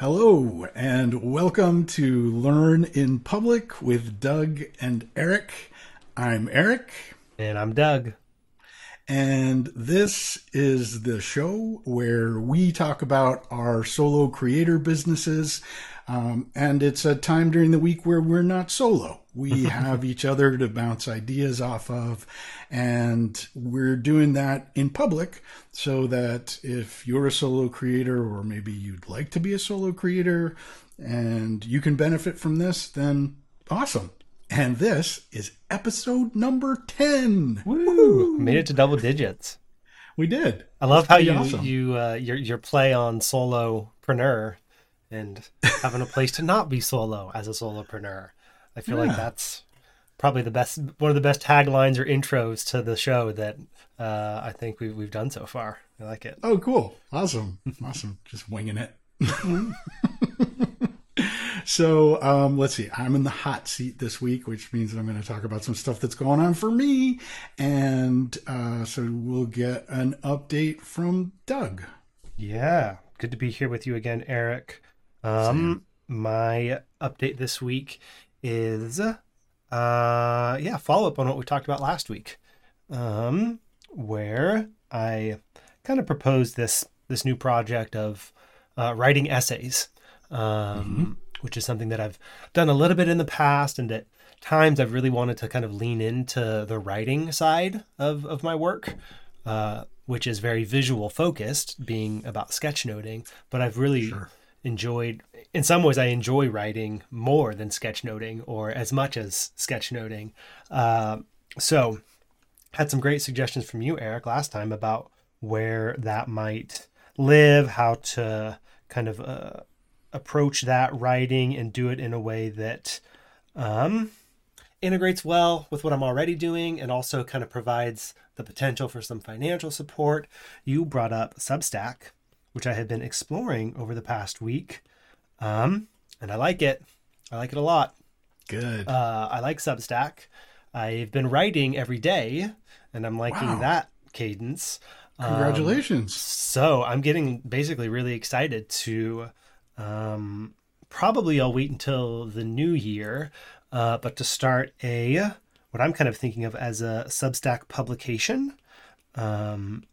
Hello, and welcome to Learn in Public with Doug and Erik. I'm Erik. And I'm Doug. And this is the show where we talk about our solo creator businesses. Um, and it's a time during the week where we're not solo. We have each other to bounce ideas off of. And we're doing that in public so that if you're a solo creator or maybe you'd like to be a solo creator and you can benefit from this, then awesome. And this is episode number 10. Woo! Made it to double digits. We did. I love how you awesome. you uh, your your play on solopreneur and having a place to not be solo as a solopreneur. I feel yeah. like that's probably the best one of the best taglines or intros to the show that uh, I think we've we've done so far. I like it. Oh, cool! Awesome, awesome. Just winging it. so um, let's see. I'm in the hot seat this week, which means I'm going to talk about some stuff that's going on for me, and uh, so we'll get an update from Doug. Yeah, good to be here with you again, Erik. Um, my update this week is uh yeah, follow up on what we talked about last week. Um, where I kind of proposed this this new project of uh, writing essays, um, mm-hmm. which is something that I've done a little bit in the past, and at times I've really wanted to kind of lean into the writing side of of my work. Uh, which is very visual focused, being about sketchnoting. But I've really sure enjoyed in some ways i enjoy writing more than sketchnoting or as much as sketchnoting uh, so had some great suggestions from you erik last time about where that might live how to kind of uh, approach that writing and do it in a way that um, integrates well with what i'm already doing and also kind of provides the potential for some financial support. You brought up substack which I have been exploring over the past week. Um, and I like it. I like it a lot. Good. Uh, I like Substack. I've been writing every day, and I'm liking wow. that cadence. Congratulations. Um, so I'm getting basically really excited to. Um, probably I'll wait until the new year, uh, but to start a what I'm kind of thinking of as a Substack publication. Um,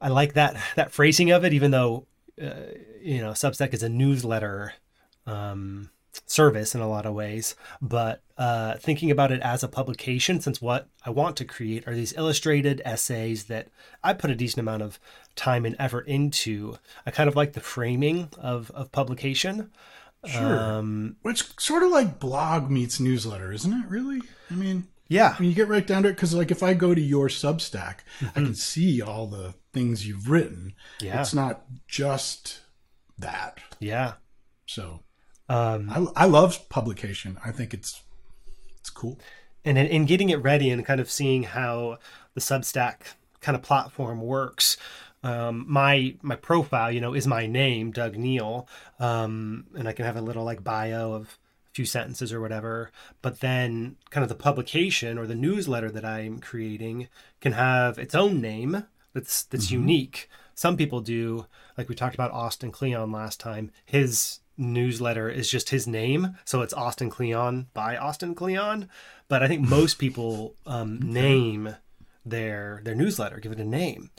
I like that that phrasing of it, even though uh, you know Substack is a newsletter um, service in a lot of ways. But uh, thinking about it as a publication, since what I want to create are these illustrated essays that I put a decent amount of time and effort into. I kind of like the framing of of publication. Sure. Um, it's sort of like blog meets newsletter, isn't it? Really? I mean, yeah. When you get right down to it, because like if I go to your Substack, mm-hmm. I can see all the things you've written. Yeah. It's not just that. Yeah. So um, I, I love publication. I think it's it's cool. And in, in getting it ready and kind of seeing how the Substack kind of platform works, um, my my profile, you know, is my name, Doug Neill, um, and I can have a little like bio of few sentences or whatever but then kind of the publication or the newsletter that i'm creating can have its own name that's that's mm-hmm. unique some people do like we talked about austin kleon last time his newsletter is just his name so it's austin kleon by austin kleon but i think most people um, name their their newsletter give it a name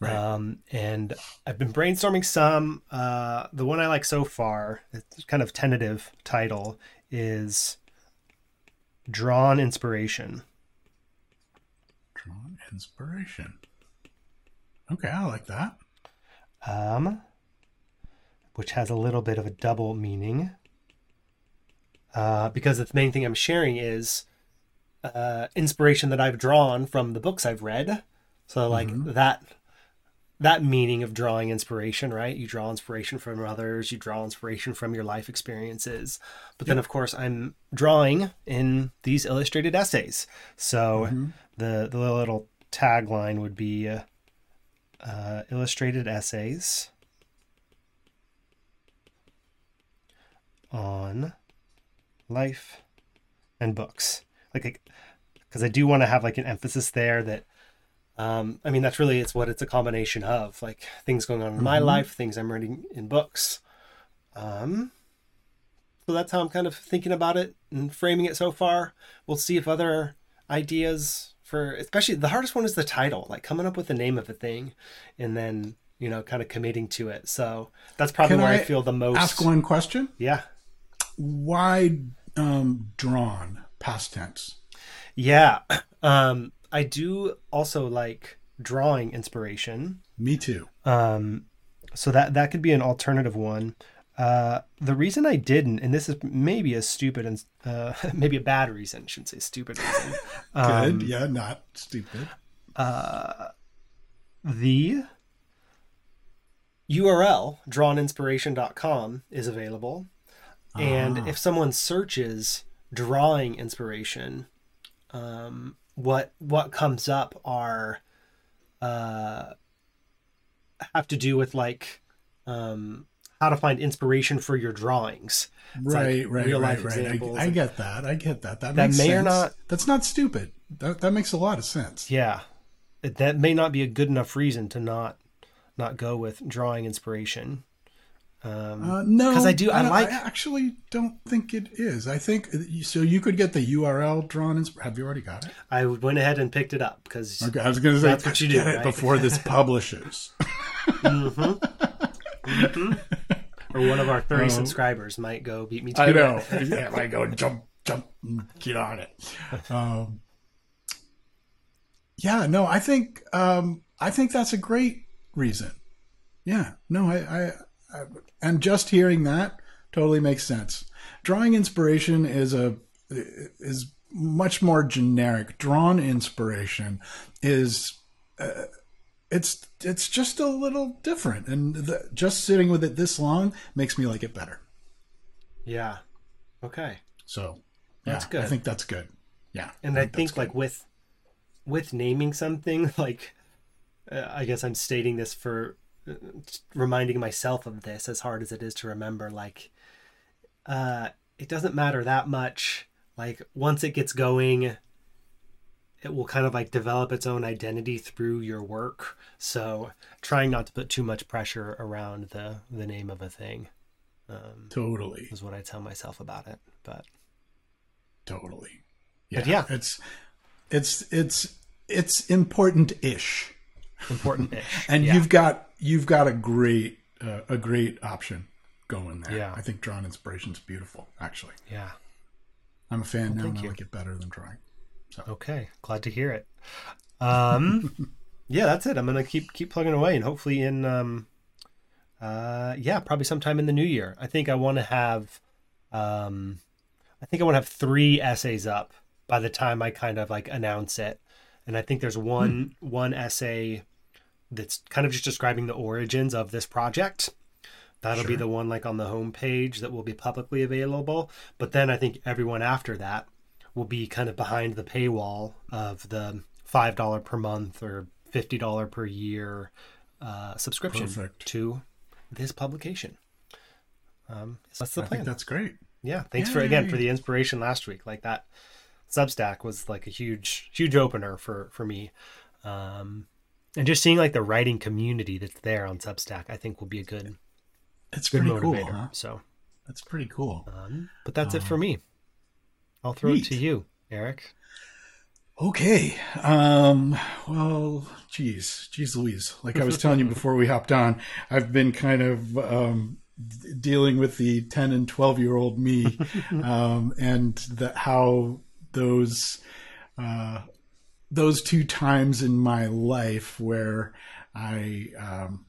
Right. Um, and I've been brainstorming some. Uh, the one I like so far, it's kind of tentative title, is drawn inspiration. Drawn inspiration. Okay, I like that. Um, which has a little bit of a double meaning. Uh, because the main thing I'm sharing is uh, inspiration that I've drawn from the books I've read. So like mm-hmm. that that meaning of drawing inspiration, right? You draw inspiration from others, you draw inspiration from your life experiences. But yep. then, of course, I'm drawing in these illustrated essays. So mm-hmm. the, the little tagline would be uh, uh, illustrated essays on life and books. Like, because I do want to have like an emphasis there that um, I mean, that's really it's what it's a combination of like things going on in mm-hmm. my life, things I'm reading in books. Um, so that's how I'm kind of thinking about it and framing it so far. We'll see if other ideas for, especially the hardest one is the title, like coming up with the name of a thing, and then you know, kind of committing to it. So that's probably Can where I, I feel the most. Ask one question. Yeah. Why um, drawn past tense? Yeah. Um, I do also like drawing inspiration. Me too. Um, so that that could be an alternative one. Uh, the reason I didn't, and this is maybe a stupid and uh, maybe a bad reason, I shouldn't say stupid reason. Good. Um, yeah, not stupid. uh, the URL drawninspiration.com is available. And Ah. if someone searches drawing inspiration, um, what what comes up are uh, have to do with like um, how to find inspiration for your drawings. It's like Right, right, real right, life right. examples I, I get that. I get that. That, That makes may or sense. not- That's not stupid. That that makes a lot of sense. Yeah, that may not be a good enough reason to not not go with drawing inspiration. Um, Uh, no, 'Cause I do- I don't- like- I actually don't think it is. I think so. You could get the URL drawn. In, have you already got it? I went ahead and picked it up because Okay, I was going to say That's what you do, get it right? before this publishes. or one of our 30 Oh. subscribers might go beat me to I it. know. yeah, I go jump, jump, and get on it. Um, yeah, no, I think um, I think that's a great reason. Yeah, no, I, I, I and just hearing that totally makes sense. Drawing inspiration is a is much more generic. Drawn inspiration is uh, it's it's just a little different, and the, just sitting with it this long makes me like it better. Yeah. Okay. So That's good. I think that's good. Yeah, And I think good. like with with naming something like uh, I guess I'm stating this for reminding myself of this as hard as it is to remember like uh it doesn't matter that much. Like once it gets going it will kind of like develop its own identity through your work. So trying not to put too much pressure around the the name of a thing um, totally, is what I tell myself about it but totally. Yeah, But yeah. it's it's it's it's important-ish, important ish and you've got you've got a great uh, a great option going there. Yeah. I think drawing inspiration is beautiful. Actually, yeah I'm a fan now, thank and I you. like it better than drawing. Okay, glad to hear it. Um, yeah, that's it. I'm gonna keep keep plugging away, and hopefully in um, uh, yeah, probably sometime in the new year. I think I want to have, um, I think I want to have three essays up by the time I kind of like announce it, and I think there's one one essay that's kind of just describing the origins of this project. That'll be the one like on the homepage that will be publicly available. But then I think everyone after that will be kind of behind the paywall of the five dollar per month or fifty dollar per year uh, subscription Perfect. to this publication. Um, so that's the I plan. that's great. Yeah, thanks for again for the inspiration last week. Like that Substack was like a huge huge opener for for me. Um and just seeing like the writing community that's there on Substack, I think will be a good It's good pretty cool, huh? So, That's pretty cool. um, but that's it for me. I'll throw it to you, Erik. Okay. Um, well, geez, geez Louise. Like I was telling you before we hopped on, I've been kind of um, d- dealing with the 10 and 12 year old me um, and the, how those uh, those two times in my life where I um,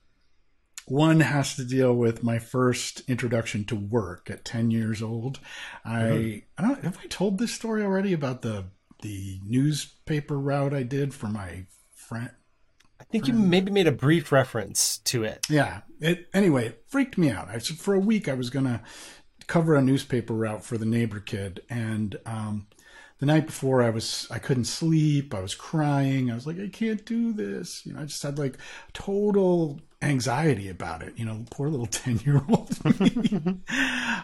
one has to deal with my first introduction to work at 10 years old. I I don't have I told this story already about the the newspaper route I did for my friend. I think you maybe made a brief reference to it. Yeah. It anyway, it freaked me out. I said for a week I was gonna cover a newspaper route for the neighbor kid, and um, the night before I was I couldn't sleep. I was crying. I was like, I can't do this. You know, I just had like total anxiety about it. You know, poor little ten year old.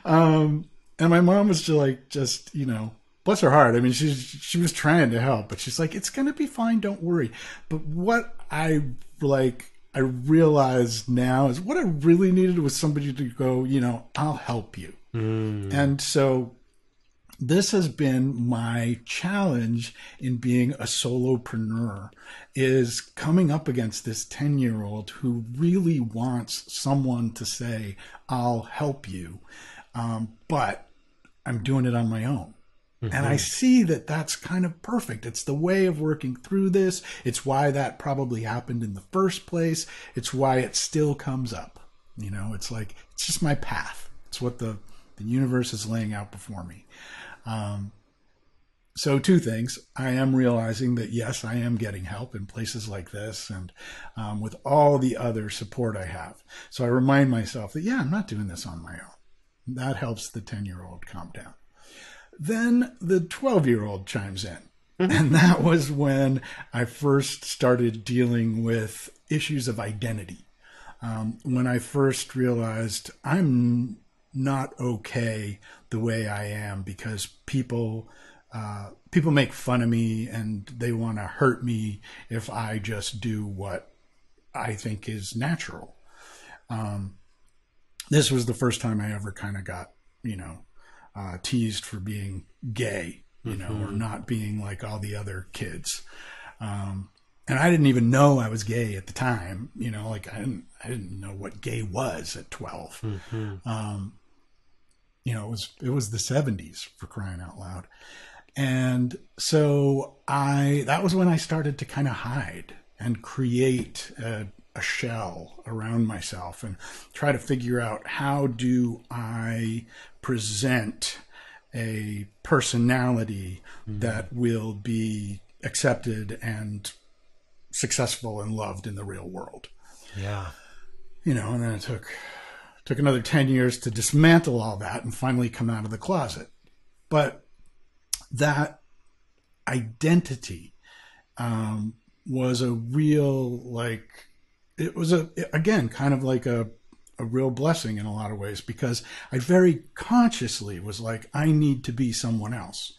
um, and my mom was just like, just you know, bless her heart. I mean, she's she was trying to help, but she's like, it's gonna be fine. Don't worry. But what I like I realize now is what I really needed was somebody to go, you know, I'll help you. Mm. And so this has been my challenge in being a solopreneur is coming up against this 10 year old who really wants someone to say i'll help you um, but i'm doing it on my own and I see that that's kind of perfect. It's the way of working through this. It's why that probably happened in the first place. It's why it still comes up. You know, it's like, it's just my path. It's what the, the universe is laying out before me. Um, so two things. I am realizing that yes i am getting help in places like this and um, with all the other support i have. So i remind myself that yeah i'm not doing this on my own. That helps the 10 year old calm down. Then the 12 year old chimes in. And that was when i first started dealing with issues of identity. Um, when i first realized i'm not okay the way i am because people uh, people make fun of me and they want to hurt me if I just do what I think is natural. Um, this was the first time I ever kind of got, you know, uh, teased for being gay, you know, or not being like all the other kids. Um, and I didn't even know I was gay at the time, you know, like I didn't, I didn't know what gay was at 12. Um, you know, it was, it was the seventies for crying out loud. And so I, that was when I started to kind of hide and create a, a shell around myself and try to figure out how do I present a personality mm-hmm. that will be accepted and successful and loved in the real world Yeah. you know and then it took took another 10 years to dismantle all that and finally come out of the closet. But that identity um, was a real like it was a again kind of like a a real blessing in a lot of ways because I very consciously was like I need to be someone else.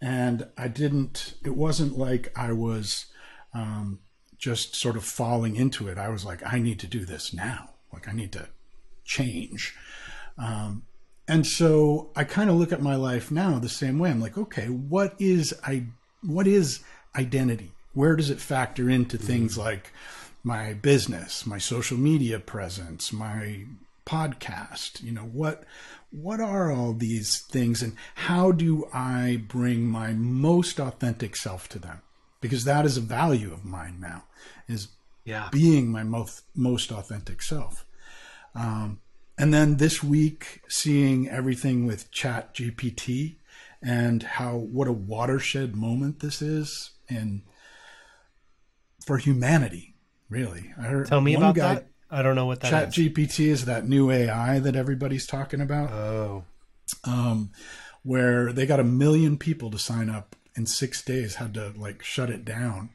And I didn't it wasn't like I was um, just sort of falling into it. I was like I need to do this now. Like I need to change um, and so I kind of look at my life now the same way. I'm like, okay, what is I what is identity? Where does it factor into things like my business, my social media presence, my podcast? You know, what what are all these things and how do I bring my most authentic self to them? Because that is a value of mine now, is Yeah. being my most most authentic self. Um, and then this week, seeing everything with Chat GPT and how what a watershed moment this is, and for humanity, really. I heard Tell me about guy, that. I don't know what that Chat is. GPT is that new AI that everybody's talking about oh. um, where they got a million people to sign up in six days, had to like shut it down.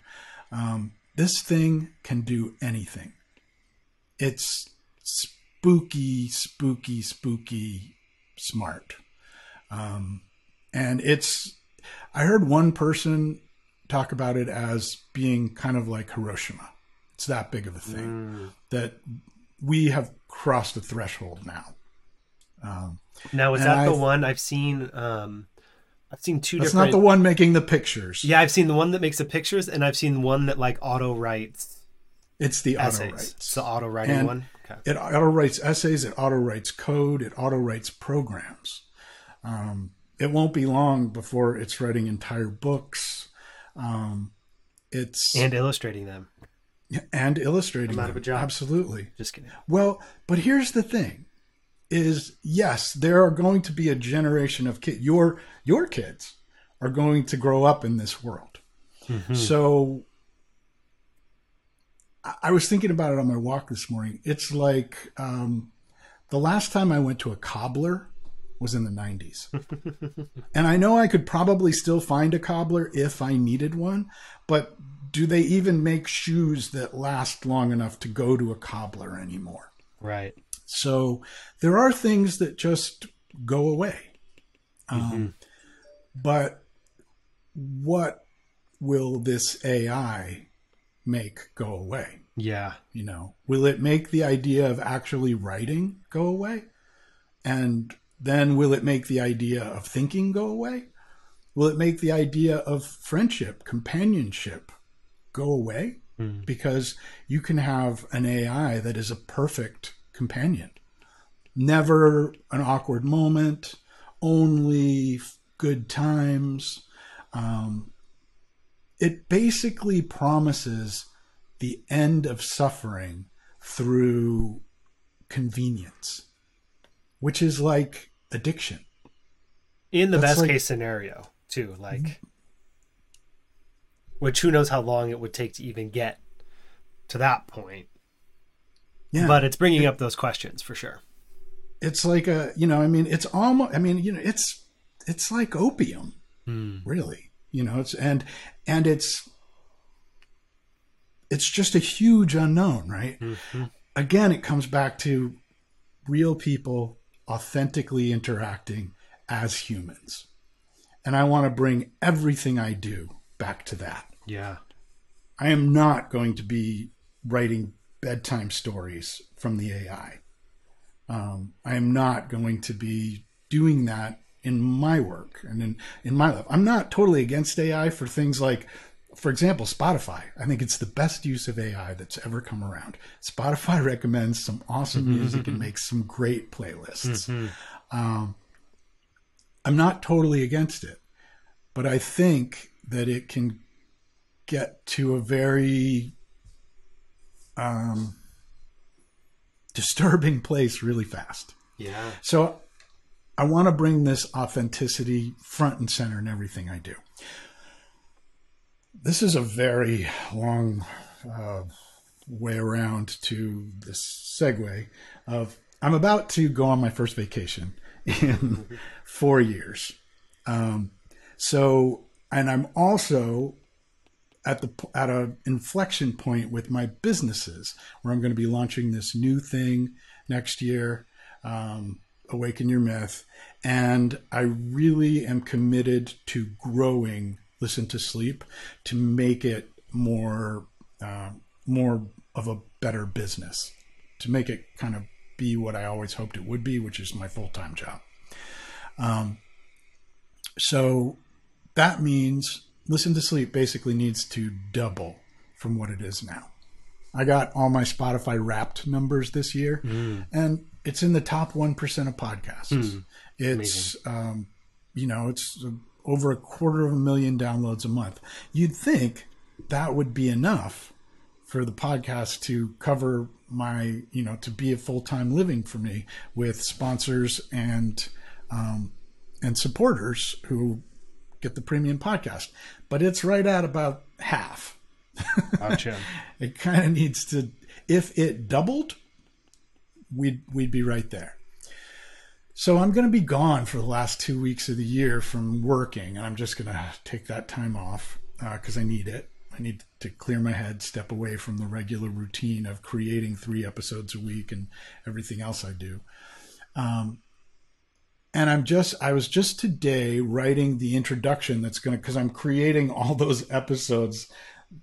Um, this thing can do anything. It's spooky, spooky, spooky smart. Um, and it's, I heard one person talk about it as being kind of like Hiroshima. It's that big of a thing that we have crossed the threshold now. Um, Now is that the I've- one I've seen? Um, I've seen two That's different. not the one making the pictures. Yeah, I've seen the one that makes the pictures, and I've seen one that like auto writes It's the auto writes. It's the auto writing one. Okay. It auto writes essays. It auto writes code. It auto writes programs. Um, it won't be long before it's writing entire books. Um, it's And illustrating them. and illustrating. I'm out of them. a job. Absolutely. Just kidding. Well, but here's the thing: is yes, there are going to be a generation of kids. Your your kids are going to grow up in this world. So I- was thinking about it on my walk this morning. It's like um, the last time I went to a cobbler was in the 90s. and I know I could probably still find a cobbler if I needed one, but do they even make shoes that last long enough to go to a cobbler anymore? Right. So there are things that just go away. Um, But what will this AI make go away? Yeah. You know, will it make the idea of actually writing go away? And then will it make the idea of thinking go away? Will it make the idea of friendship, companionship go away? Mm. Because you can have an AI that is a perfect companion. Never an awkward moment, only good times. Um, it basically promises the end of suffering through convenience, which is like addiction. In the That's best like- case scenario, too. Like, which who knows how long it would take to even get to that point. Yeah. But it's bringing up those questions for sure. it's like a, you know, I mean, it's almost, I mean, you know, it's, it's like opium, Hmm. really, you know, it's, and, and it's, it's just a huge unknown, right? Mhm. again, it comes back to real people authentically interacting as humans. And I want to bring everything I do back to that. Yeah. I am not going to be writing bedtime stories from the AI. Um, I am not going to be doing that in my work and in, in my life. I'm not totally against AI for things like, for example, Spotify. I think it's the best use of AI that's ever come around. Spotify recommends some awesome music and makes some great playlists. Um, I'm not totally against it, but I think that it can get to a very um, disturbing place really fast. Yeah. So I want to bring this authenticity front and center in everything I do. This is a very long uh, way around to this segue of I'm about to go on my first vacation in four years. Um, so, and I'm also at the at a inflection point with my businesses where I'm going to be launching this new thing next year, um, Awaken Your Myth, and I really am committed to growing Listen to Sleep to make it more uh, more of a better business, to make it kind of be what I always hoped it would be, which is my full time job. Um, so that means Listen to Sleep basically needs to double from what it is now. I got all my Spotify wrapped numbers this year, and it's in the top 1% of podcasts. It's, um, you know, it's over a quarter of a million downloads a month. You'd think that would be enough for the podcast to cover my, you know, to be a full time living for me with sponsors and, um, and supporters who get the premium podcast. But it's right at about half. Gotcha. It kind of needs to. If it doubled, we'd we'd be right there. So I'm going to be gone for the last two weeks of the year from working, and I'm just going to take that time off because I need it. I need to clear my head, step away from the regular routine of creating three episodes a week and everything else I do. Um, and I'm just, I was just today writing the introduction that's going to, because I'm creating all those episodes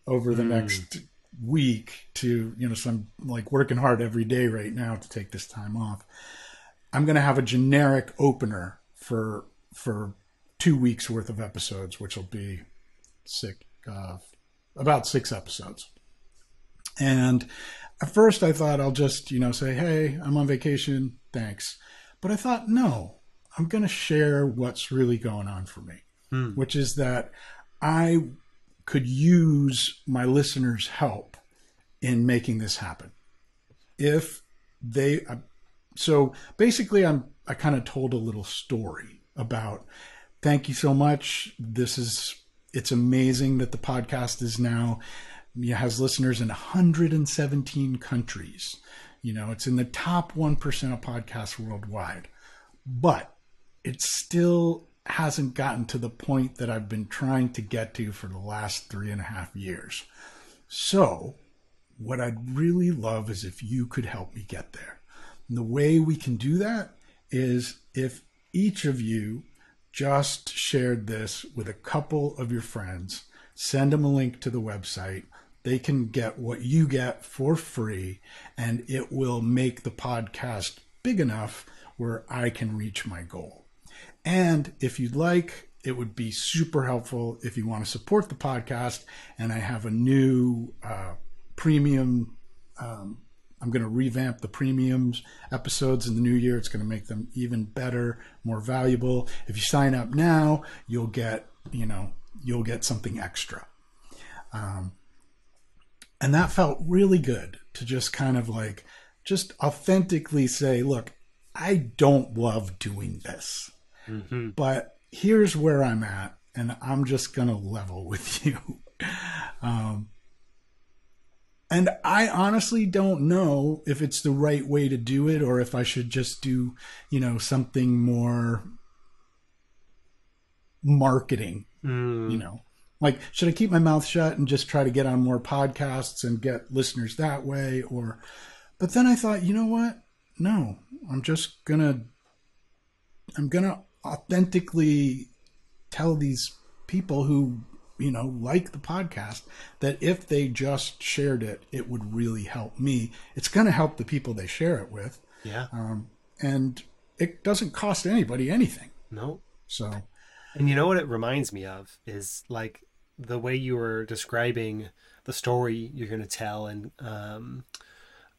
over the next week to, you know, so I'm like working hard every day right now to take this time off. I'm going to have a generic opener for, for two weeks worth of episodes, which will be six, uh, about six episodes. And at first I thought I'll just, you know, say, hey, I'm on vacation. Thanks. But I thought, no, I'm going to share what's really going on for me, which is that I could use my listeners' help in making this happen. If they, uh, so basically, I'm, I kind of told a little story about, thank you so much. This is, it's amazing that the podcast is now, has listeners in 117 countries. You know, it's in the top 1% of podcasts worldwide. But it's still hasn't gotten to the point that I've been trying to get to for the last three and a half years. So, what I'd really love is if you could help me get there. And the way we can do that is if each of you just shared this with a couple of your friends, send them a link to the website, they can get what you get for free, and it will make the podcast big enough where I can reach my goal. And if you'd like, it would be super helpful if you want to support the podcast. And I have a new uh, premium. Um, I'm going to revamp the premiums episodes in the new year. It's going to make them even better, more valuable. If you sign up now, you'll get, you know, you'll get something extra. Um, and that felt really good to just kind of like, just authentically say, look, I don't love doing this, mm-hmm. but here's where I'm at, and I'm just going to level with you. um, and I honestly don't know if it's the right way to do it or if I should just do, you know, something more marketing, mm. you know. Like, should I keep my mouth shut and just try to get on more podcasts and get listeners that way? Or, but then I thought, you know what? No, I'm just gonna, I'm gonna authentically tell these people who you know like the podcast that if they just shared it it would really help me. It's going to help the people they share it with. Yeah. Um, and it doesn't cost anybody anything. No. So. And you know what it reminds me of is like the way you were describing the story you're going to tell and um,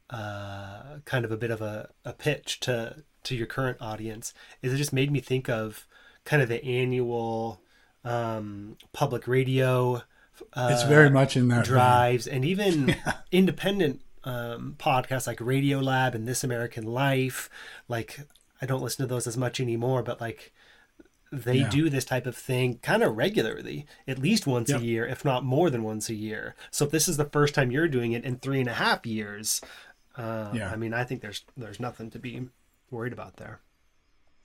uh, kind of a bit of a, a pitch to to your current audience is it just made me think of kind of the annual um, public radio. Uh, it's very much in that drives and even yeah. independent um, podcasts like Radio Lab and This American Life. Like I don't listen to those as much anymore, but like they yeah. do this type of thing kind of regularly, at least once yep. a year, if not more than once a year. So if this is the first time you're doing it in three and a half years, uh, yeah. I mean, I think there's there's nothing to be worried about there.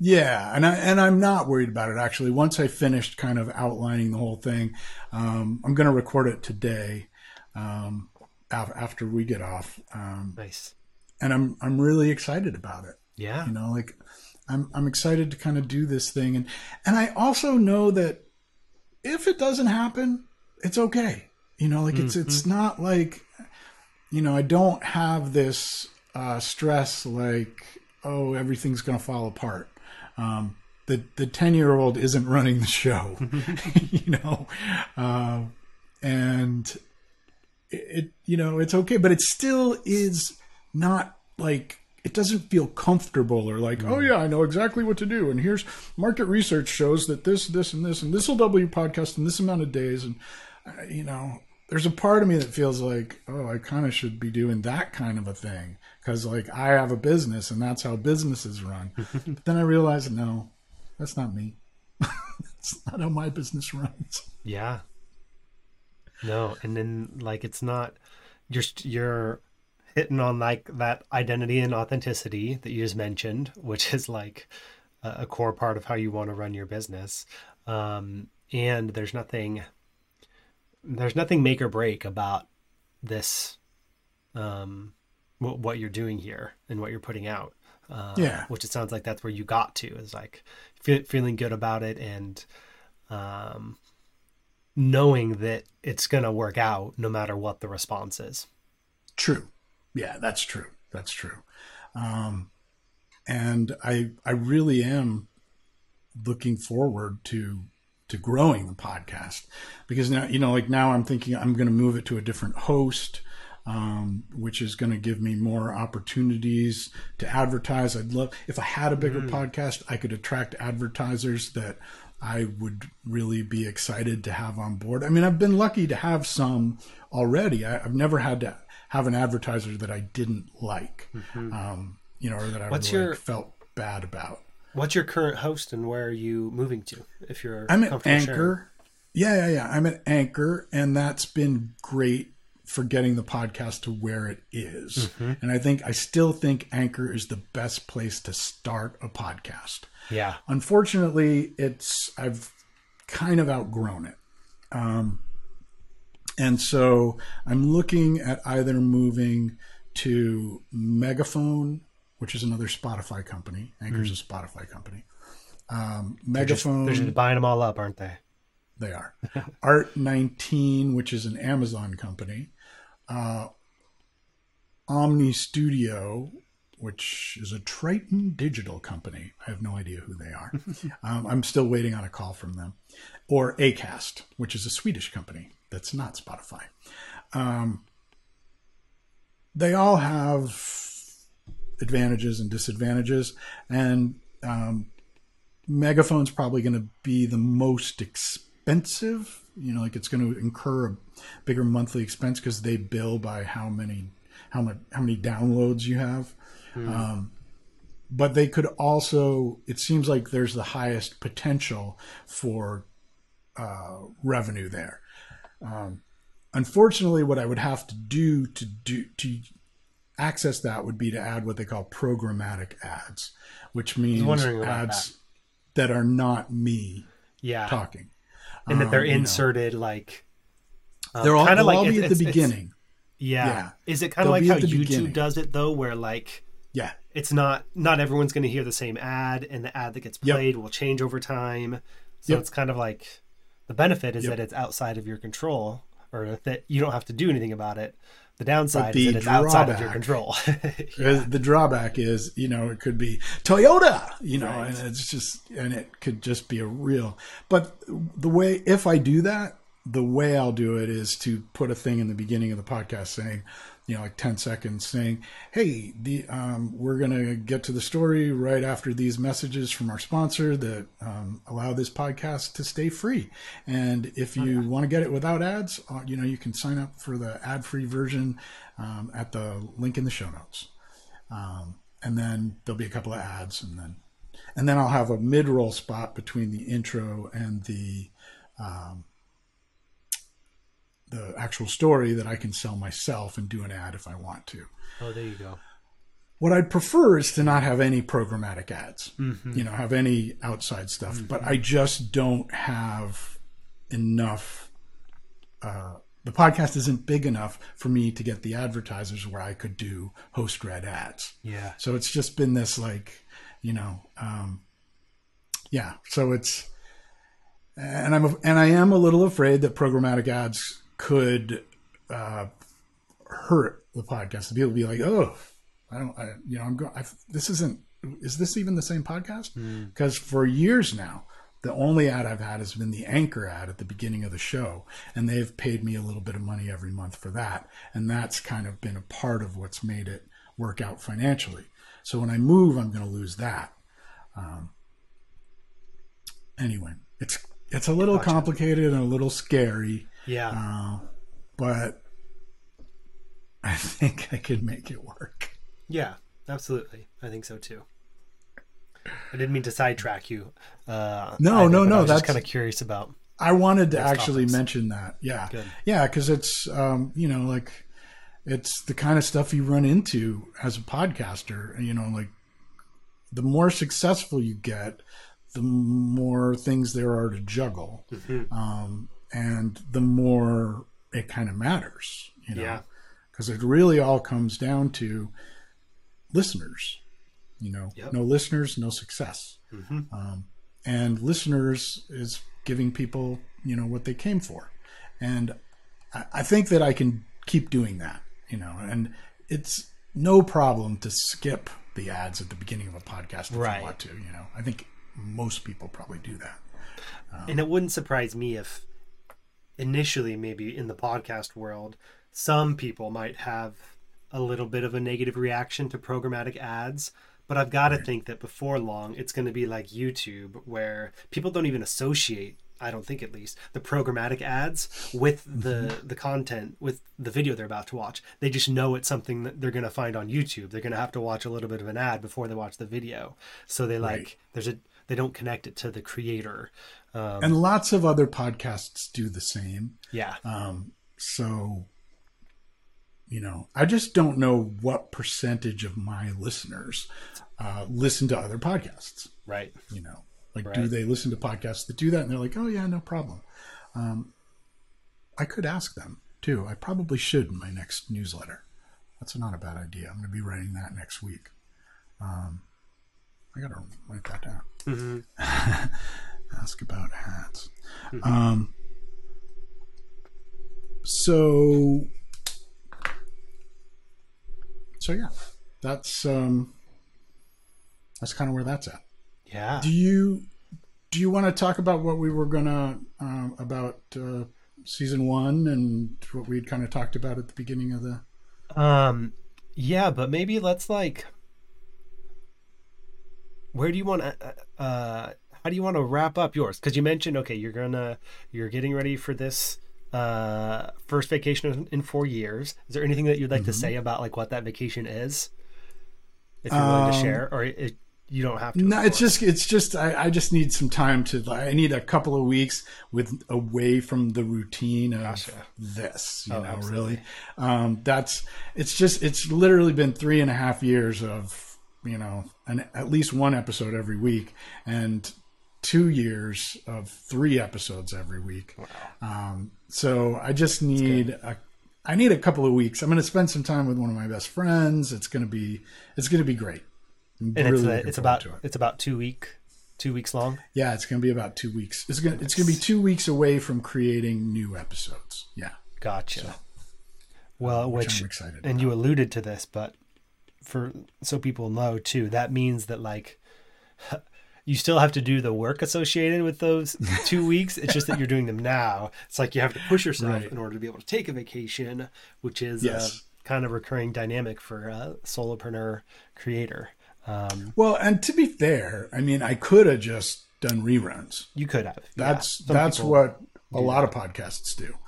Yeah, and I and I'm not worried about it actually. Once I finished kind of outlining the whole thing, um, I'm going to record it today um, after we get off. Um, nice. And I'm I'm really excited about it. Yeah. You know, like I'm I'm excited to kind of do this thing, and and I also know that if it doesn't happen, it's okay. You know, like mm-hmm. it's it's not like you know I don't have this uh, stress like oh everything's going to fall apart um, the the ten year old isn't running the show, you know, uh, and it, it you know it's okay, but it still is not like it doesn't feel comfortable or like, mm. oh yeah, I know exactly what to do. And here's market research shows that this, this, and this, and this will double your podcast in this amount of days. And uh, you know, there's a part of me that feels like, oh, I kind of should be doing that kind of a thing because like I have a business and that's how businesses run. but then I realized, no, that's not me. that's not how my business runs. Yeah. No, and then like it's not you're you're hitting on like that identity and authenticity that you just mentioned, which is like a, a core part of how you want to run your business. Um, and there's nothing there's nothing make or break about this um what, what you're doing here and what you're putting out. Uh, yeah. Which it sounds like that's where you got to is like fe- feeling good about it and um, knowing that it's going to work out no matter what the response is. True. Yeah, that's true. That's true. Um, and I, I really am looking forward to to growing the podcast because now you know like now I'm thinking I'm going to move it to a different host um, which is going to give me more opportunities to advertise. I'd love if I had a bigger mm. podcast, I could attract advertisers that I would really be excited to have on board. I mean, I've been lucky to have some already. I, have never had to have an advertiser that I didn't like, mm-hmm. um, you know, or that I What's your, like, felt bad about. What's your current host and where are you moving to? If you're, I'm at Anchor. Sharing? Yeah, yeah, yeah. I'm at Anchor, and that's been great for getting the podcast to where it is. Mm-hmm. And I think I still think Anchor is the best place to start a podcast. Yeah. Unfortunately, it's I've kind of outgrown it. Um, and so I'm looking at either moving to Megaphone, which is another Spotify company. Anchor's mm. a Spotify company. Um, Megaphone. They're just, they're just buying them all up, aren't they? they are. Art19, which is an Amazon company. Uh, Omny Studio, which is a Triton digital company. I have no idea who they are. um, I'm still waiting on a call from them. Or Acast, which is a Swedish company that's not Spotify. Um, they all have advantages and disadvantages, and um, Megaphone's probably going to be the most expensive. You know, like it's going to incur a bigger monthly expense because they bill by how many how much how many downloads you have. Mm. Um, but they could also. It seems like there's the highest potential for uh, revenue there. Um, unfortunately, what I would have to do to do to access that would be to add what they call programmatic ads, which means ads that. that. are not me yeah. talking. And that they're inserted know. like um, they're all, kind of like be at the beginning. Yeah. yeah. Is it kind of like how YouTube beginning. does it though, where like yeah, it's not not everyone's going to hear the same ad, and the ad that gets played yep. will change over time. So yep. it's kind of like the benefit is yep. that it's outside of your control, or that you don't have to do anything about it. The downside the is that it's drawback, outside of your control. yeah. The drawback is, you know, it could be Toyota, you know, right. and it's just, and it could just be a real. But the way, if I do that, the way I'll do it is to put a thing in the beginning of the podcast saying, you know, like 10 seconds saying, Hey, the, um, we're going to get to the story right after these messages from our sponsor that um, allow this podcast to stay free. And if you okay. want to get it without ads, uh, you know, you can sign up for the ad free version um, at the link in the show notes. Um, and then there'll be a couple of ads and then, and then I'll have a mid roll spot between the intro and the, um, the actual story that I can sell myself and do an ad if I want to. Oh, there you go. What I'd prefer is to not have any programmatic ads, mm-hmm. you know, have any outside stuff, mm-hmm. but I just don't have enough. Uh, the podcast isn't big enough for me to get the advertisers where I could do host read ads. Yeah. So it's just been this like, you know, um, yeah. So it's, and I'm and I am a little afraid that programmatic ads could uh, hurt the podcast. People be like, "Oh, I don't, I, you know, I'm going. This isn't. Is this even the same podcast?" Because mm. for years now, the only ad I've had has been the anchor ad at the beginning of the show, and they've paid me a little bit of money every month for that, and that's kind of been a part of what's made it work out financially. So when I move, I'm going to lose that. Um, anyway, it's it's a little gotcha. complicated and a little scary yeah. Uh, but I think I could make it work. Yeah, absolutely. I think so too. I didn't mean to sidetrack you. Uh, no, either, no, no. that's kind of curious about. I wanted to actually topics. mention that. Yeah, Good. yeah, because it's um, you know like it's the kind of stuff you run into as a podcaster. You know, like the more successful you get, the more things there are to juggle. Mm-hmm. Um, and the more it kind of matters, you know, yeah. because it really all comes down to listeners. You know, yep. no listeners, no success. Mm-hmm. Um, and listeners is giving people, you know, what they came for, and I, I think that I can keep doing that. You know, and it's no problem to skip the ads at the beginning of a podcast if right. you want to. You know, I think most people probably do that. Um, and it wouldn't surprise me if initially maybe in the podcast world some people might have a little bit of a negative reaction to programmatic ads but i've got to think that before long it's going to be like youtube where people don't even associate i don't think at least the programmatic ads with the mm-hmm. the content with the video they're about to watch. They just know it's something that they're going to find on youtube. They're going to have to watch a little bit of an ad before they watch the video. So they like right. there's a they don't connect it to the creator um, and lots of other podcasts do the same. Yeah. Um, so, you know, I just don't know what percentage of my listeners uh, listen to other podcasts. Right. You know, like right. do they listen to podcasts that do that? And they're like, oh, yeah, no problem. Um, I could ask them too. I probably should in my next newsletter. That's not a bad idea. I'm going to be writing that next week. Um, I got to write that down. Mm-hmm. ask about hats. Mm-hmm. Um, so, so yeah, that's um, that's kind of where that's at. Yeah. Do you do you want to talk about what we were gonna um, about uh, season one and what we'd kind of talked about at the beginning of the? Um, yeah, but maybe let's like. Where do you want to? Uh, uh, how do you want to wrap up yours? Because you mentioned okay, you're gonna you're getting ready for this uh first vacation in four years. Is there anything that you'd like mm-hmm. to say about like what that vacation is? If you're willing um, to share, or it, you don't have to. No, it's just it's just I, I just need some time to. I need a couple of weeks with away from the routine of gotcha. this. You oh, know, absolutely. really. Um, that's it's just it's literally been three and a half years of you know an at least one episode every week and two years of three episodes every week. Wow. Um, so I just need a I need a couple of weeks. I'm going to spend some time with one of my best friends. It's going to be it's going to be great and really it's, it's about it. it's about two week two weeks long. Yeah, it's going to be about two weeks. It's going to, it's going to be two weeks away from creating new episodes. Yeah, gotcha. So, well, which, which I'm excited. And about. you alluded to this, but for so people know too, that means that like. You still have to do the work associated with those two weeks. It's just that you're doing them now. It's like you have to push yourself right. in order to be able to take a vacation, which is yes. a kind of recurring dynamic for a solopreneur creator. Um, well, and to be fair, I mean, I could have just done reruns. You could have. That's yeah, that's what a lot that. of podcasts do.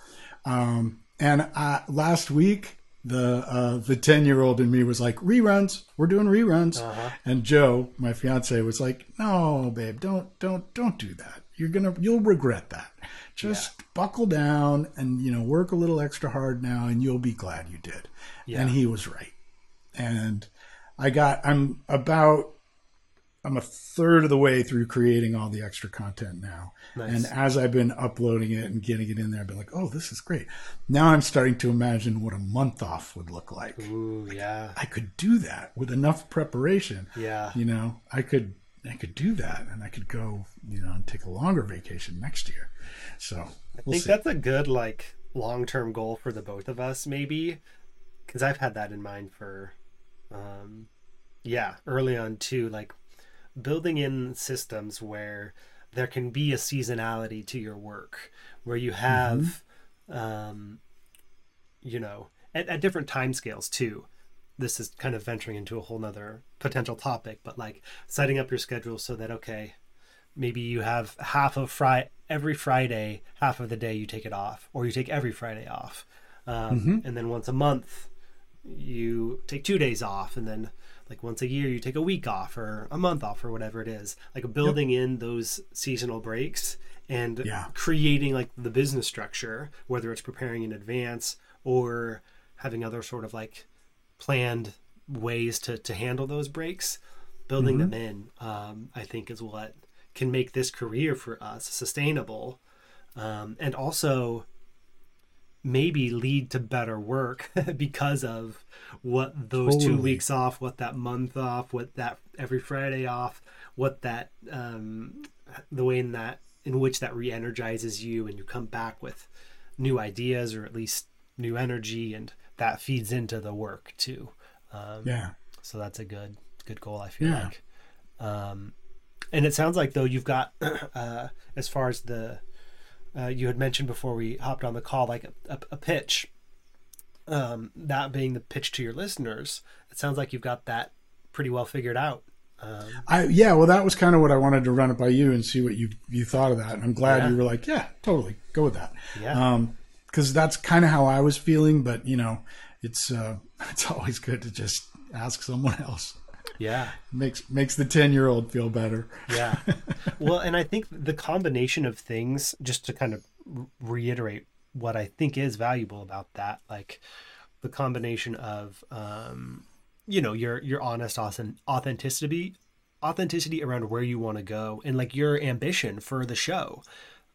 Um, and I, last week, the uh, the ten year old in me was like, reruns. We're doing reruns. Uh-huh. And Joe, my fiance, was like, No, babe, don't don't don't do that. You're gonna you'll regret that. Just yeah. buckle down and you know work a little extra hard now, and you'll be glad you did. Yeah. And he was right. And I got I'm about I'm a third of the way through creating all the extra content now. Nice. And as I've been uploading it and getting it in there, I've been like, oh, this is great. Now I'm starting to imagine what a month off would look like. Ooh, yeah. I could do that with enough preparation. Yeah. You know, I could I could do that and I could go, you know, and take a longer vacation next year. So I we'll think see. that's a good like long term goal for the both of us, maybe. Because I've had that in mind for um, yeah, early on too, like building in systems where there can be a seasonality to your work, where you have, mm-hmm. um, you know, at, at different time scales too. This is kind of venturing into a whole nother potential topic, but like setting up your schedule so that okay, maybe you have half of Friday every Friday, half of the day you take it off, or you take every Friday off, um, mm-hmm. and then once a month you take two days off and then like once a year you take a week off or a month off or whatever it is like building yep. in those seasonal breaks and yeah. creating like the business structure whether it's preparing in advance or having other sort of like planned ways to to handle those breaks building mm-hmm. them in um, i think is what can make this career for us sustainable um, and also maybe lead to better work because of what those totally. two weeks off, what that month off, what that every Friday off, what that um, the way in that in which that re-energizes you and you come back with new ideas or at least new energy and that feeds into the work too. Um, yeah. So that's a good good goal. I feel yeah. like. Um, and it sounds like though you've got uh, as far as the uh, you had mentioned before we hopped on the call, like a, a, a pitch. Um, that being the pitch to your listeners, it sounds like you've got that pretty well figured out. Um, I yeah, well, that was kind of what I wanted to run it by you and see what you you thought of that. And I'm glad yeah. you were like, yeah, totally, go with that. Yeah. because um, that's kind of how I was feeling, but you know, it's uh, it's always good to just ask someone else. Yeah. Makes makes the 10-year-old feel better. yeah. Well, and I think the combination of things just to kind of reiterate what I think is valuable about that like the combination of um you know, your your honest authenticity authenticity around where you want to go and like your ambition for the show.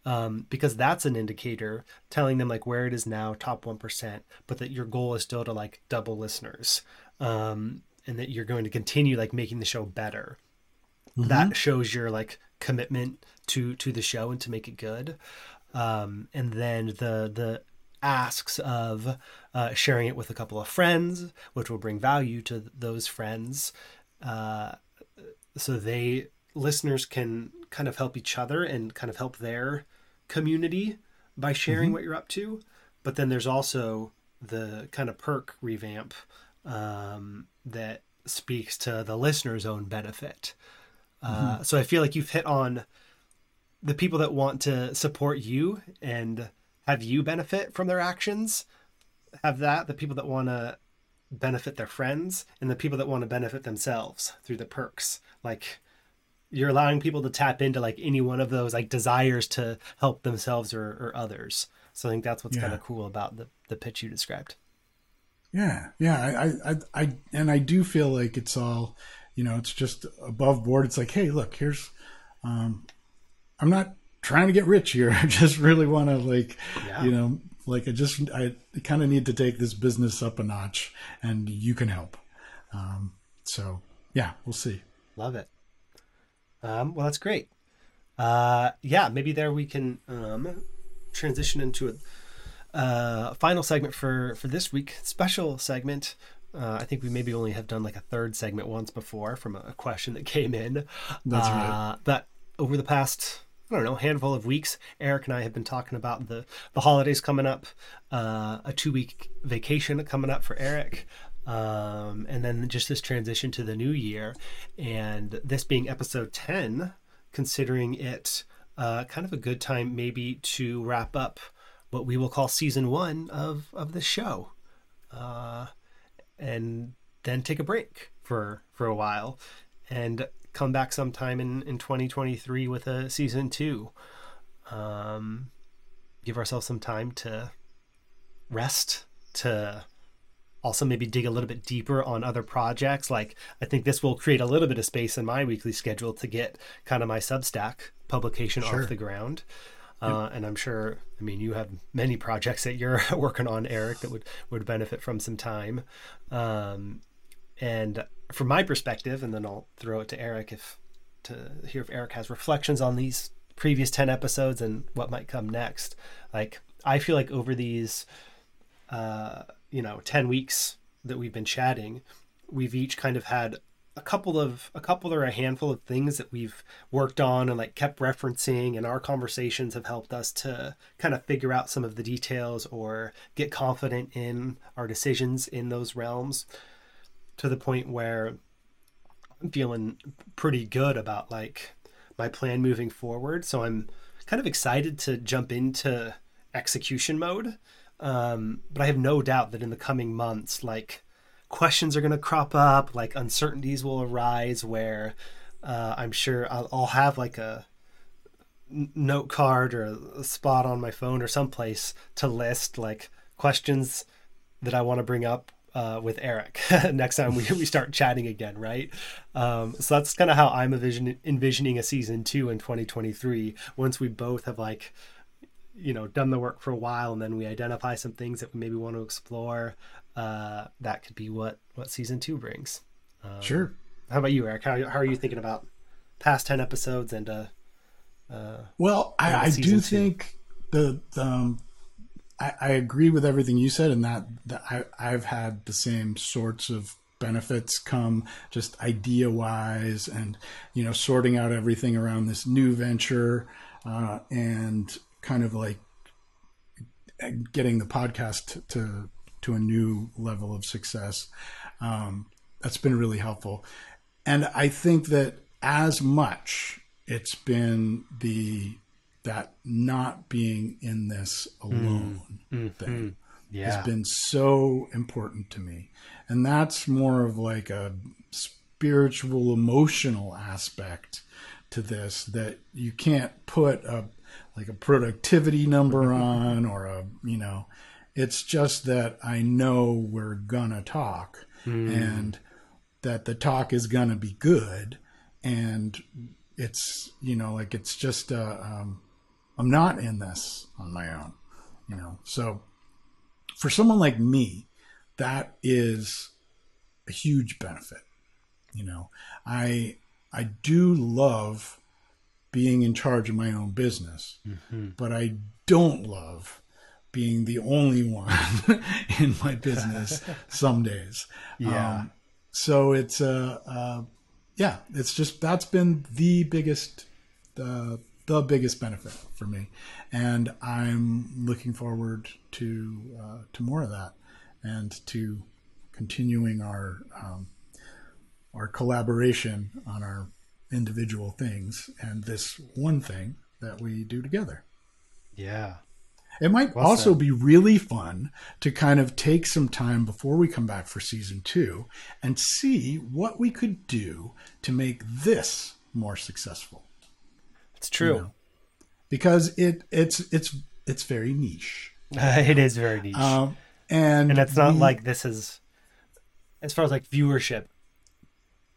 Um, because that's an indicator telling them like where it is now, top 1%, but that your goal is still to like double listeners. Um, and that you're going to continue like making the show better. Mm-hmm. That shows your like commitment to to the show and to make it good. Um, and then the the asks of uh, sharing it with a couple of friends, which will bring value to those friends, uh, so they listeners can kind of help each other and kind of help their community by sharing mm-hmm. what you're up to. But then there's also the kind of perk revamp um, that speaks to the listener's own benefit. Uh, mm-hmm. So I feel like you've hit on the people that want to support you and have you benefit from their actions. Have that. The people that want to benefit their friends and the people that want to benefit themselves through the perks. Like you're allowing people to tap into like any one of those like desires to help themselves or, or others. So I think that's what's yeah. kind of cool about the, the pitch you described. Yeah. Yeah. I, I, I, and I do feel like it's all, you know, it's just above board. It's like, Hey, look, here's, um, I'm not trying to get rich here. I just really want to like, yeah. you know, like I just, I kind of need to take this business up a notch and you can help. Um, so yeah, we'll see. Love it. Um, well, that's great. Uh, yeah, maybe there we can um, transition into a uh, final segment for for this week. Special segment. Uh, I think we maybe only have done like a third segment once before from a question that came in. That's right. Uh, but over the past I don't know, handful of weeks, Erik and I have been talking about the the holidays coming up, uh, a two week vacation coming up for Erik, um, and then just this transition to the new year, and this being episode ten, considering it uh, kind of a good time maybe to wrap up what we will call season one of of the show, uh, and then take a break for for a while, and come back sometime in in 2023 with a season two. Um, give ourselves some time to rest to also maybe dig a little bit deeper on other projects. Like I think this will create a little bit of space in my weekly schedule to get kind of my Substack publication sure. off the ground. Uh, and I'm sure, I mean, you have many projects that you're working on, Erik, that would would benefit from some time. Um, and from my perspective, and then I'll throw it to Erik if to hear if Erik has reflections on these previous ten episodes and what might come next. Like I feel like over these uh, you know 10 weeks that we've been chatting we've each kind of had a couple of a couple or a handful of things that we've worked on and like kept referencing and our conversations have helped us to kind of figure out some of the details or get confident in our decisions in those realms to the point where I'm feeling pretty good about like my plan moving forward. So I'm kind of excited to jump into execution mode. Um, but I have no doubt that in the coming months, like questions are going to crop up, like uncertainties will arise where uh, I'm sure I'll, I'll, have like a note card or a spot on my phone or someplace to list like questions that I want to bring up uh, with Erik next time we, we start chatting again, right? Um, so that's kind of how I'm envisioning, envisioning a season two in 2023 once we both have like you know done the work for a while and then we identify some things that we maybe want to explore uh, that could be what what season two brings. Um, sure. How about you erik? How, how are you thinking about past 10 episodes and uh, uh well i, I do two? think the, the um, I, I, agree with everything you said and that, that I, i've had the same sorts of benefits come just idea wise and you know sorting out everything around this new venture uh, and kind of like getting the podcast to to a new level of success. Um, that's been really helpful, and I think that as much it's been the that not being in this alone mm, thing yeah. has been so important to me, and that's more of like a spiritual emotional aspect to this that you can't put a like a productivity number on or a you know it's just that i know we're gonna talk mm. and that the talk is gonna be good and it's you know like it's just uh, um, i'm not in this on my own you know so for someone like me that is a huge benefit you know i i do love being in charge of my own business, Mm-hmm. but I don't love being the only one in my business some days. Yeah. Um, so it's uh, uh, yeah, it's just that's been the biggest the the biggest benefit for me, and I'm looking forward to uh, to more of that, and to continuing our um, our collaboration on our individual things and this one thing that we do together. Yeah. It might Well also said. be really fun to kind of take some time before we come back for season two and see what we could do to make this more successful. It's true. know, Because it it's it's it's very niche. it is very niche. Um, and and it's not we- like this is as far as like viewership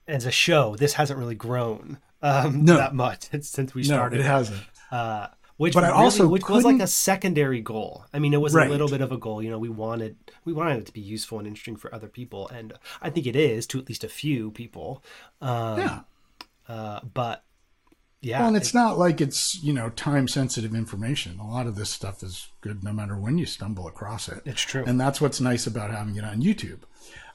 as a show this hasn't really grown um No. that much since we started. no, it hasn't. uh which But I really- also which was like a secondary goal i mean it was Right. a little bit of a goal you know we wanted we wanted it to be useful and interesting for other people and i think it is to at least a few people um Yeah. uh but yeah Well, and it's not like it's you know time sensitive information. A lot of this stuff is good no matter when you stumble across it. it's true and that's what's nice about having it on YouTube.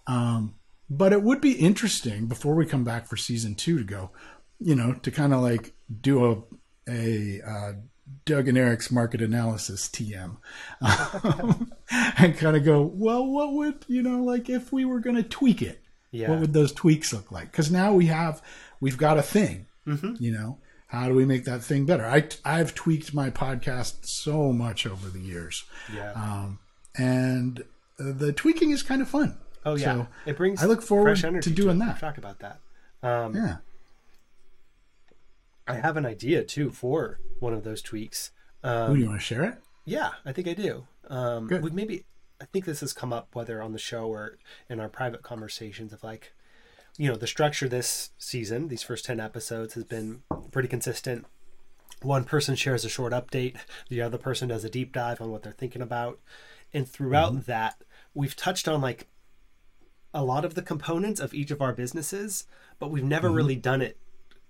Um, but it would be interesting before we come back for season two to go, you know, to kind of like do a a uh, Doug and Erik's market analysis TM, um, and kind of go, well, what would you know, like if we were going to tweak it, yeah what would those tweaks look like? Because now we have we've got a thing, Mhm. you know. How do we make that thing better? I I've tweaked my podcast so much over the years yeah um, and uh, the tweaking is kind of fun. oh yeah so it brings I look forward fresh energy to doing it. that. We've about that um Yeah, I have an idea too for one of those tweaks. Um, Ooh, you want to share it? Yeah, I think I do. Um, Good. We maybe I think this has come up whether on the show or in our private conversations of like, you know, the structure this season, these first ten episodes has been pretty consistent. One person shares a short update, the other person does a deep dive on what they're thinking about, and throughout that, we've touched on like a lot of the components of each of our businesses, but we've never really done it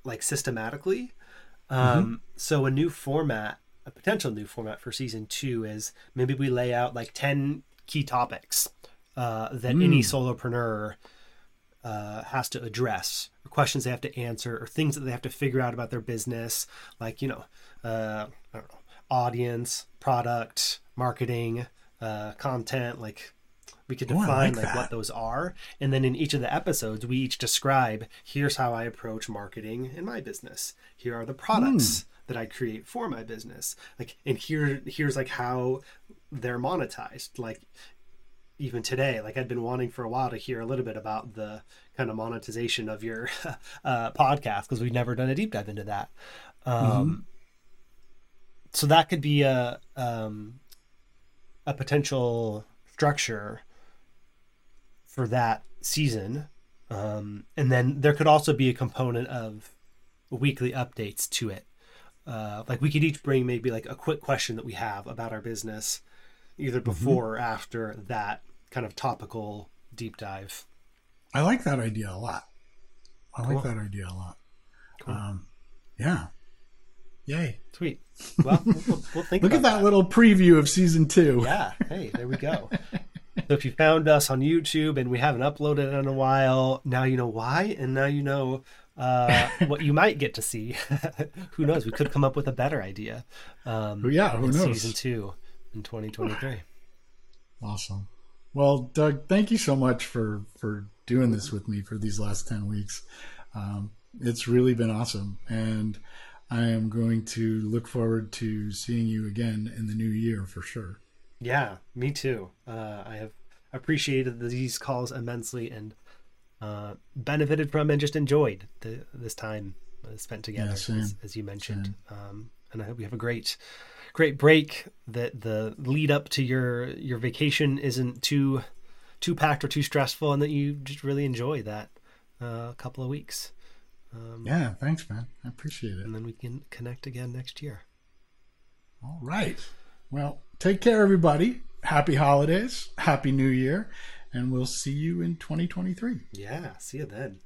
like systematically. Um, So a new format, a potential new format for season two is maybe we lay out like ten key topics uh, that any solopreneur uh, has to address, or questions they have to answer, or things that they have to figure out about their business, like you know, uh, I don't know, audience, product, marketing, uh, content, like. We could define like like what those are, and then in each of the episodes, we each describe here's how I approach marketing in my business. Here are the products that I create for my business. Like, and here here's like how they're monetized. Like, even today, like I'd been wanting for a while to hear a little bit about the kind of monetization of your uh, podcast because we've never done a deep dive into that. Um, So that could be a um, a potential structure for that season, um, and then there could also be a component of weekly updates to it. Uh, like we could each bring maybe like a quick question that we have about our business, either before or after that kind of topical deep dive. I like that idea a lot. I like that idea a lot. Cool. Um, yeah. Yay. Sweet. Well, we'll, we'll, think. Look at about that little preview of season two. Yeah. Hey, there we go. so if you found us on YouTube and we haven't uploaded in a while, now you know why, and now you know uh, what you might get to see. who knows? We could come up with a better idea. Um, Yeah, who knows? Season two in 2023. Awesome. Well, Doug, thank you so much for for doing this with me for these last ten weeks. Um, it's really been awesome, and I am going to look forward to seeing you again in the new year for sure. Yeah, me too. Uh, I have appreciated these calls immensely and uh, benefited from and just enjoyed the, this time spent together, Yeah, as, as you mentioned. Um, and I hope you have a great, great break. That the lead up to your your vacation isn't too too packed or too stressful, and that you just really enjoy that uh, couple of weeks. Um, Yeah, thanks, man. I appreciate it. And then we can connect again next year. All right. Well, take care, everybody. Happy holidays. Happy New Year. And we'll see you in 2023. Yeah, see you then.